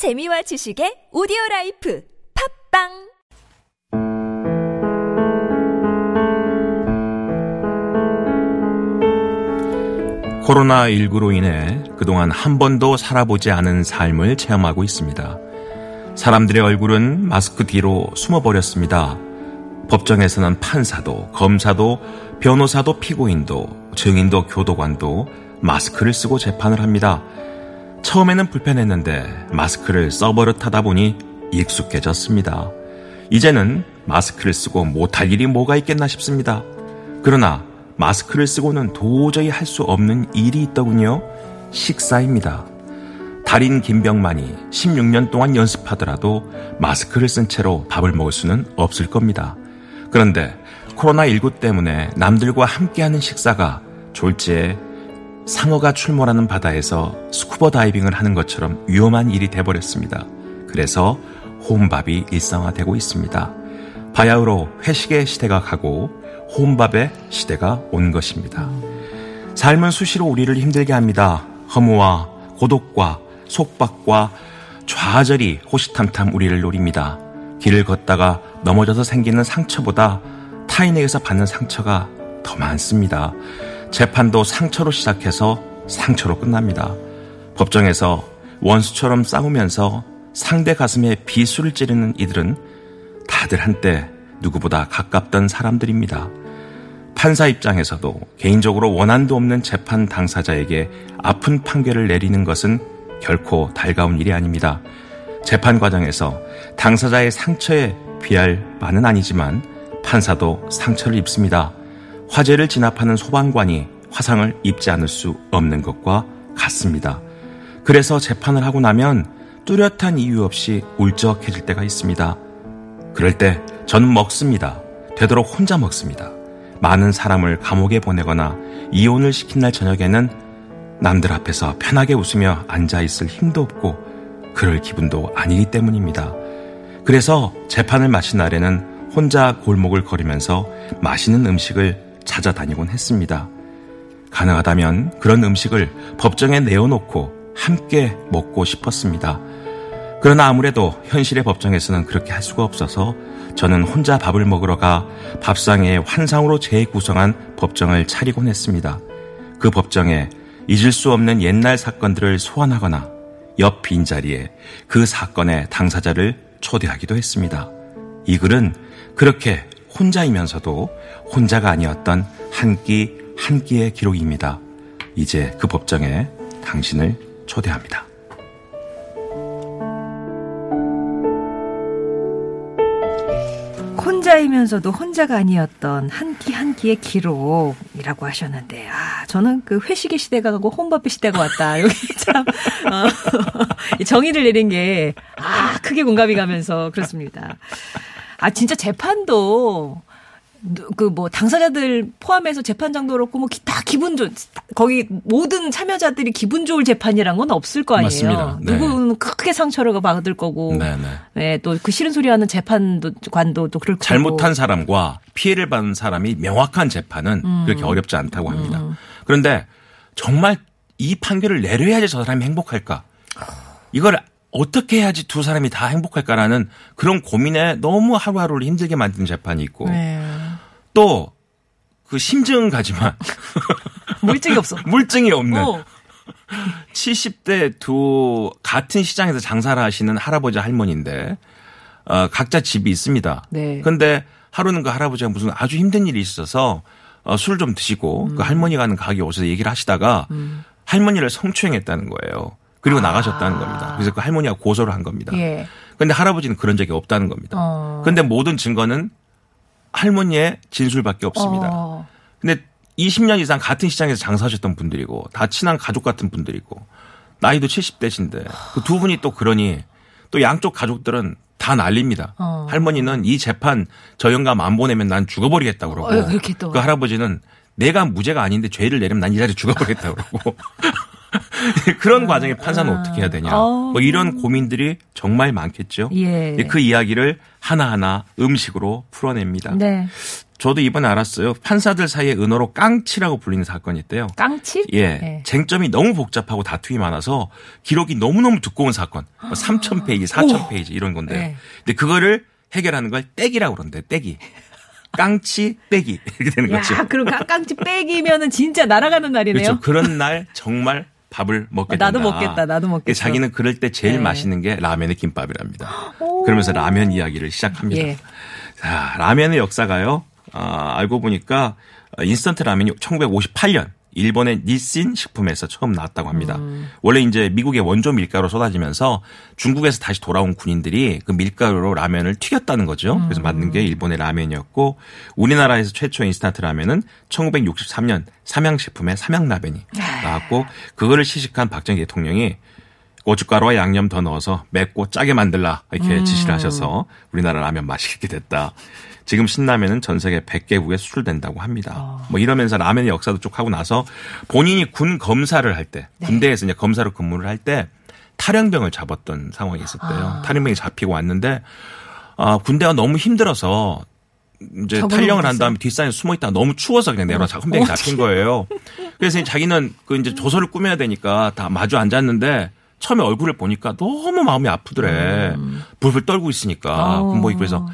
재미와 지식의 오디오 라이프 팟빵 코로나19로 인해 그동안 한 번도 살아보지 않은 삶을 체험하고 있습니다. 사람들의 얼굴은 마스크 뒤로 숨어버렸습니다. 법정에서는 판사도, 검사도, 변호사도, 피고인도, 증인도, 교도관도 마스크를 쓰고 재판을 합니다. 처음에는 불편했는데 마스크를 써버릇 하다 보니 익숙해졌습니다. 이제는 마스크를 쓰고 못할 일이 뭐가 있겠나 싶습니다. 그러나 마스크를 쓰고는 도저히 할 수 없는 일이 있더군요. 식사입니다. 달인 김병만이 16년 동안 연습하더라도 마스크를 쓴 채로 밥을 먹을 수는 없을 겁니다. 그런데 코로나19 때문에 남들과 함께하는 식사가 졸지에 상어가 출몰하는 바다에서 스쿠버 다이빙을 하는 것처럼 위험한 일이 돼버렸습니다. 그래서 혼밥이 일상화되고 있습니다. 바야흐로 회식의 시대가 가고 혼밥의 시대가 온 것입니다. 삶은 수시로 우리를 힘들게 합니다. 허무와 고독과 속박과 좌절이 호시탐탐 우리를 노립니다. 길을 걷다가 넘어져서 생기는 상처보다 타인에게서 받는 상처가 더 많습니다. 재판도 상처로 시작해서 상처로 끝납니다. 법정에서 원수처럼 싸우면서 상대 가슴에 비수를 찌르는 이들은 다들 한때 누구보다 가깝던 사람들입니다. 판사 입장에서도 개인적으로 원한도 없는 재판 당사자에게 아픈 판결을 내리는 것은 결코 달가운 일이 아닙니다. 재판 과정에서 당사자의 상처에 비할 바는 아니지만 판사도 상처를 입습니다. 화재를 진압하는 소방관이 화상을 입지 않을 수 없는 것과 같습니다. 그래서 재판을 하고 나면 뚜렷한 이유 없이 울적해질 때가 있습니다. 그럴 때 저는 먹습니다. 되도록 혼자 먹습니다. 많은 사람을 감옥에 보내거나 이혼을 시킨 날 저녁에는 남들 앞에서 편하게 웃으며 앉아 있을 힘도 없고 그럴 기분도 아니기 때문입니다. 그래서 재판을 마친 날에는 혼자 골목을 걸으면서 맛있는 음식을 찾아다니곤 했습니다. 가능하다면 그런 음식을 법정에 내어놓고 함께 먹고 싶었습니다. 그러나 아무래도 현실의 법정에서는 그렇게 할 수가 없어서 저는 혼자 밥을 먹으러 가 밥상에 환상으로 재구성한 법정을 차리곤 했습니다. 그 법정에 잊을 수 없는 옛날 사건들을 소환하거나 옆 빈자리에 그 사건의 당사자를 초대하기도 했습니다. 이 글은 그렇게 혼자이면서도 혼자가 아니었던 한 끼 한 끼의 기록입니다. 이제 그 법정에 당신을 초대합니다. 혼자이면서도 혼자가 아니었던 한 끼 한 끼의 기록이라고 하셨는데, 아, 저는 그 회식의 시대가 가고 혼밥의 시대가 왔다. 여기 참, 어, 정의를 내린 게, 아, 크게 공감이 가면서 그렇습니다. 아, 진짜 재판도, 그 뭐 당사자들 포함해서 재판장도 그렇고 뭐 다 기분 좋 거기 모든 참여자들이 기분 좋을 재판이란 건 없을 거 아니에요. 맞습니다. 네. 누구는 크게 상처를 받을 거고, 네, 네. 네, 또그 싫은 소리 하는 재판도 관도 또 그럴 거고. 잘못한 사람과 피해를 받은 사람이 명확한 재판은 음. 그렇게 어렵지 않다고 합니다. 그런데 정말 이 판결을 내려야지 저 사람이 행복할까? 이걸 어떻게 해야지 두 사람이 다 행복할까라는 그런 고민에 너무 하루하루를 힘들게 만드는 재판이 있고 네. 또그 심증은 가지만 물증이 없어. 물증이 없는 어. 70대 두 같은 시장에서 장사를 하시는 할아버지 할머니인데 어, 각자 집이 있습니다. 네. 근데 하루는 그 할아버지가 무슨 아주 힘든 일이 있어서 어, 술을 좀 드시고 음. 그 할머니가 하는 가게 오셔서 얘기를 하시다가 할머니를 성추행했다는 거예요. 그리고 나가셨다는 겁니다. 그래서 그 할머니가 고소를 한 겁니다. 아. 예. 근데 할아버지는 그런 적이 없다는 겁니다. 어. 근데 모든 증거는 할머니의 진술밖에 없습니다. 어. 근데 20년 이상 같은 시장에서 장사하셨던 분들이고 다 친한 가족 같은 분들이고 나이도 70대신데 그 두 분이 또 그러니 또 양쪽 가족들은 다 난립니다. 어. 할머니는 이 재판 저 영감 안 보내면 난 죽어버리겠다 그러고 어, 그렇게 또. 그 할아버지는 내가 무죄가 아닌데 죄를 내려면 난 이 자리에 죽어버리겠다 그러고 그런 과정에 판사는 어떻게 해야 되냐. 어. 뭐 이런 고민들이 정말 많겠죠. 예. 그 이야기를 하나하나 음식으로 풀어냅니다. 네. 저도 이번에 알았어요. 판사들 사이에 은어로 깡치라고 불리는 사건이 있대요. 깡치? 예. 네. 쟁점이 너무 복잡하고 다툼이 많아서 기록이 너무너무 두꺼운 사건. 3,000페이지, 4,000페이지 이런 건데요. 네. 근데 그거를 해결하는 걸 떼기라고 그러는데, 떼기. 깡치, 떼기. 이렇게 되는 야, 거죠. 그럼 깡- 깡치 빼기면은 진짜 날아가는 날이네요. 그렇죠. 그런 날 정말 밥을 먹게 된다. 나도 먹겠다, 나도 먹겠어. 자기는 그럴 때 제일 네. 맛있는 게 라면의 김밥이랍니다. 그러면서 라면 이야기를 시작합니다. 예. 자, 라면의 역사가요. 아, 알고 보니까 인스턴트 라면이 1958년 일본의 닛신 식품에서 처음 나왔다고 합니다. 음. 원래 이제 미국의 원조 밀가루 쏟아지면서 중국에서 다시 돌아온 군인들이 그 밀가루로 라면을 튀겼다는 거죠. 그래서 만든 게 일본의 라면이었고 우리나라에서 최초 인스턴트 라면은 1963년 삼양식품의 삼양라면이 나왔고 그거를 시식한 박정희 대통령이 고춧가루와 양념 더 넣어서 맵고 짜게 만들라 이렇게 지시를 하셔서 우리나라 라면 맛있게 됐다. 지금 신라면은 전 세계 100개국에 수출된다고 합니다. 뭐 이러면서 라면의 역사도 쭉 하고 나서 본인이 군 검사를 할 때, 군대에서 이제 검사로 근무를 할 때 탈영병을 잡았던 상황이 있었대요. 탈영병이 잡히고 왔는데 아, 군대가 너무 힘들어서 이제 탈영을 한. 다음에 뒷산에 숨어 있다가 너무 추워서 그냥 내려 헌병이 잡힌 거예요. 그래서 자기는 그 이제 조서를 꾸며야 되니까 다 마주 앉았는데 처음에 얼굴을 보니까 너무 마음이 아프더래. 불불 떨고 있으니까 어. 군복이 그래서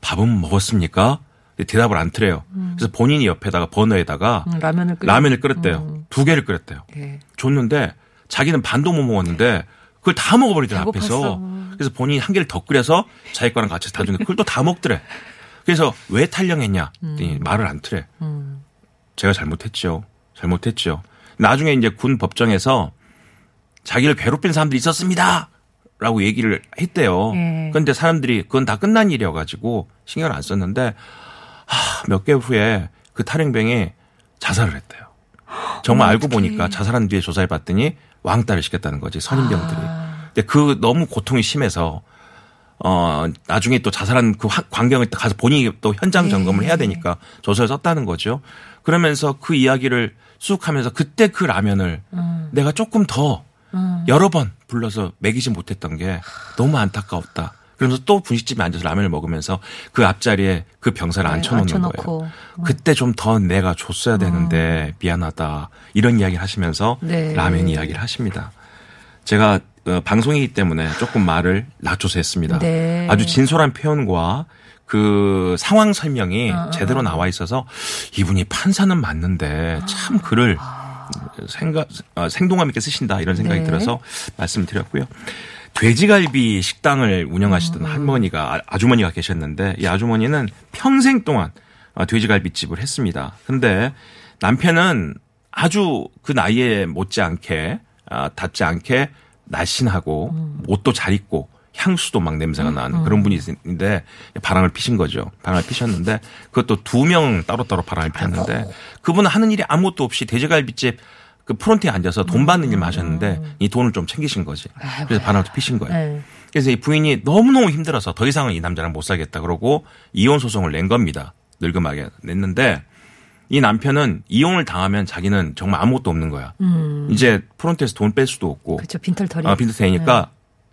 밥은 먹었습니까? 대답을 안 트래요. 그래서 본인이 옆에다가 버너에다가 음, 라면을 끓여. 라면을 끓였대요. 두 개를 끓였대요. 예. 줬는데 자기는 반도 못 먹었는데 그걸 다 먹어버리더래 배고팠어. 앞에서. 그래서 본인이 한 개를 더 끓여서 자기 거랑 같이 다 줬는데 그걸 또 다 먹더래. 그래서 왜 탈령했냐? 그랬더니 말을 안 트래. 음. 제가 잘못했죠. 잘못했죠. 나중에 이제 군 법정에서 자기를 괴롭힌 사람들이 있었습니다. 라고 얘기를 했대요. 예. 그런데 사람들이 그건 다 끝난 일이어가지고 신경을 안 썼는데 몇 개월 후에 그 탈행병이 자살을 했대요. 정말 알고 보니까 자살한 뒤에 조사해 봤더니 왕따를 시켰다는 거지 선임병들이. 근데 그 너무 고통이 심해서 어 나중에 또 자살한 그 화- 광경을 또 가서 본인이 또 현장 점검을 해야 되니까 조서를 썼다는 거죠. 그러면서 그 이야기를 쑥 하면서 그때 그 라면을 내가 조금 더 여러 번 불러서 먹이지 못했던 게 너무 안타까웠다. 그러면서 또 분식집에 앉아서 라면을 먹으면서 그 앞자리에 그 병사를 네, 앉혀놓는 앉혀놓고. 거예요. 그때 좀 더 내가 줬어야 되는데 미안하다. 이런 이야기를 하시면서 네. 라면 이야기를 하십니다. 제가 어, 방송이기 때문에 조금 말을 낮춰서 했습니다. 네. 아주 진솔한 표현과 그 상황 설명이 어, 제대로 나와 있어서 이분이 판사는 맞는데 참 글을 생각 어, 생동감 있게 쓰신다 이런 생각이 네. 들어서 말씀드렸고요. 돼지갈비 식당을 운영하시던 할머니가 아- 아주머니가 계셨는데 이 아주머니는 평생 동안 어, 돼지갈비 집을 했습니다. 근데 남편은 아주 그 나이에 못지않게 아, 닿지 않게 날씬하고 옷도 잘 입고 향수도 막 냄새가 나는 그런 분이 있는데 바람을 피신 거죠. 바람을 피셨는데 그것도 두 명 따로따로 바람을 피웠는데 그분은 하는 일이 아무것도 없이 돼지갈비집 그 프론트에 앉아서 돈 받는 일만 하셨는데 이 돈을 좀 챙기신 거지. 그래서 바람을 피신 거예요. 네. 그래서 이 부인이 너무너무 힘들어서 더 이상은 이 남자랑 못 살겠다 그러고 이혼 소송을 낸 겁니다. 늙음하게 냈는데 이 남편은 이혼을 당하면 자기는 정말 아무것도 없는 거야. 이제 프론트에서 돈 뺄 수도 없고 그렇죠. 빈털터리. 아, 빈트되니까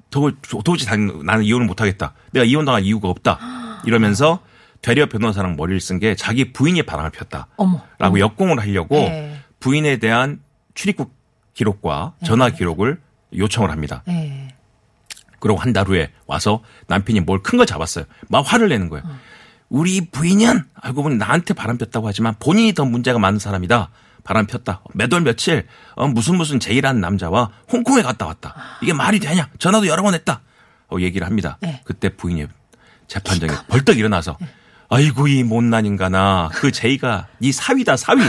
도, 도저히 당- 나는 이혼을 못 하겠다. 내가 이혼당할 이유가 없다. 이러면서 되려 변호사랑 머리를 쓴 게 자기 부인이 바람을 폈다. 어머. 라고 역공을 하려고 네. 부인에 대한 출입국 기록과 전화 기록을 요청을 합니다. 네. 그리고 한 달 후에 와서 남편이 뭘 큰 걸 잡았어요. 막 화를 내는 거예요. 우리 부인은 알고 보니 나한테 바람 폈다고 하지만 본인이 더 문제가 많은 사람이다. 바람 폈다. 몇 월 며칠 어, 무슨 무슨 제이라는 남자와 홍콩에 갔다 왔다. 이게 말이 되냐? 전화도 여러 번 했다. 어, 얘기를 합니다. 네. 그때 부인이 재판장에 벌떡 일어나서 아이고 이 못난 인간아 그 제이가 네 사위다 사위.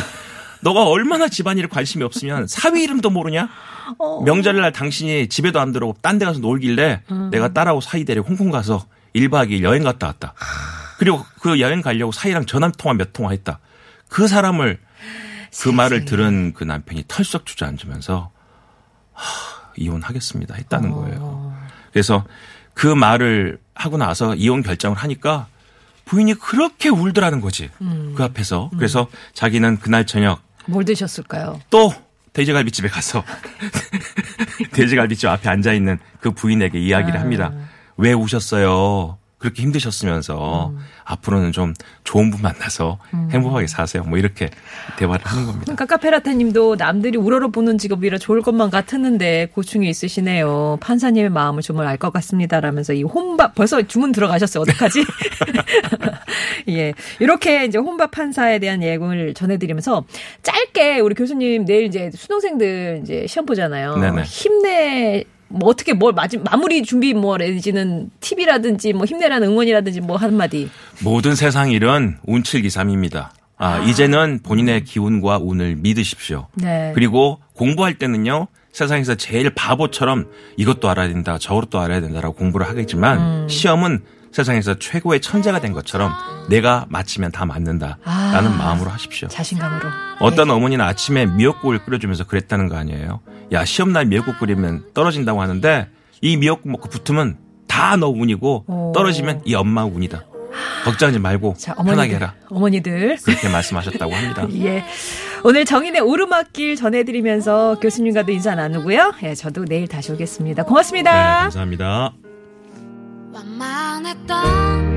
너가 얼마나 집안일에 관심이 없으면 사위 이름도 모르냐? 명절날 당신이 집에도 안 들어오고 딴 데 가서 놀길래 내가 딸하고 사이 데리고 홍콩 가서 1박 2일 여행 갔다 왔다. 그리고 그 여행 가려고 사이랑 전화 통화 몇 통화 했다. 그 사람을 그 말을 들은 그 남편이 털썩 주저앉으면서 하, 이혼하겠습니다 했다는 거예요. 그래서 그 말을 하고 나서 이혼 결정을 하니까 부인이 그렇게 울더라는 거지. 그 앞에서. 그래서 자기는 그날 저녁 뭘 드셨을까요? 또 돼지갈비집에 가서 돼지갈비집 앞에 앉아 있는 그 부인에게 이야기를 합니다. 왜 우셨어요? 그렇게 힘드셨으면서 앞으로는 좀 좋은 분 만나서 행복하게 사세요. 뭐 이렇게 대화를 하는 겁니다. 그러니까 카페라테님도 남들이 우러러 보는 직업이라 좋을 것만 같았는데 고충이 있으시네요. 판사님의 마음을 정말 알 것 같습니다라면서 이 혼밥 벌써 주문 들어가셨어요. 어떡하지? 예. 이렇게 이제 혼밥 판사에 대한 예고를 전해드리면서 짧게 우리 교수님 내일 이제 수능생들 이제 시험 보잖아요. 네네. 힘내 뭐 어떻게 뭘 마지, 마무리 준비 뭐 내지는 팁이라든지 뭐 힘내라는 응원이라든지 뭐 한마디. 모든 세상 일은 운칠기삼입니다. 아, 이제는 본인의 기운과 운을 믿으십시오. 네. 그리고 공부할 때는요. 세상에서 제일 바보처럼 이것도 알아야 된다, 저것도 알아야 된다라고 공부를 하겠지만 음. 시험은 세상에서 최고의 천재가 된 것처럼 내가 맞히면 다 맞는다라는 아. 마음으로 하십시오. 자신감으로. 어떤 어머니는 아침에 미역국을 끓여주면서 그랬다는 거 아니에요. 야 시험날 미역국 끓이면 떨어진다고 하는데 이 미역국 먹고 붙으면 다 너 운이고 오. 떨어지면 이 엄마 운이다. 걱정하지 말고 자, 편하게 어머니들. 해라. 어머니들. 그렇게 말씀하셨다고 합니다. 예. 오늘 정인의 오르막길 전해드리면서 교수님과도 인사 나누고요. 예, 저도 내일 다시 오겠습니다. 네, 고맙습니다. 감사합니다. 완만했던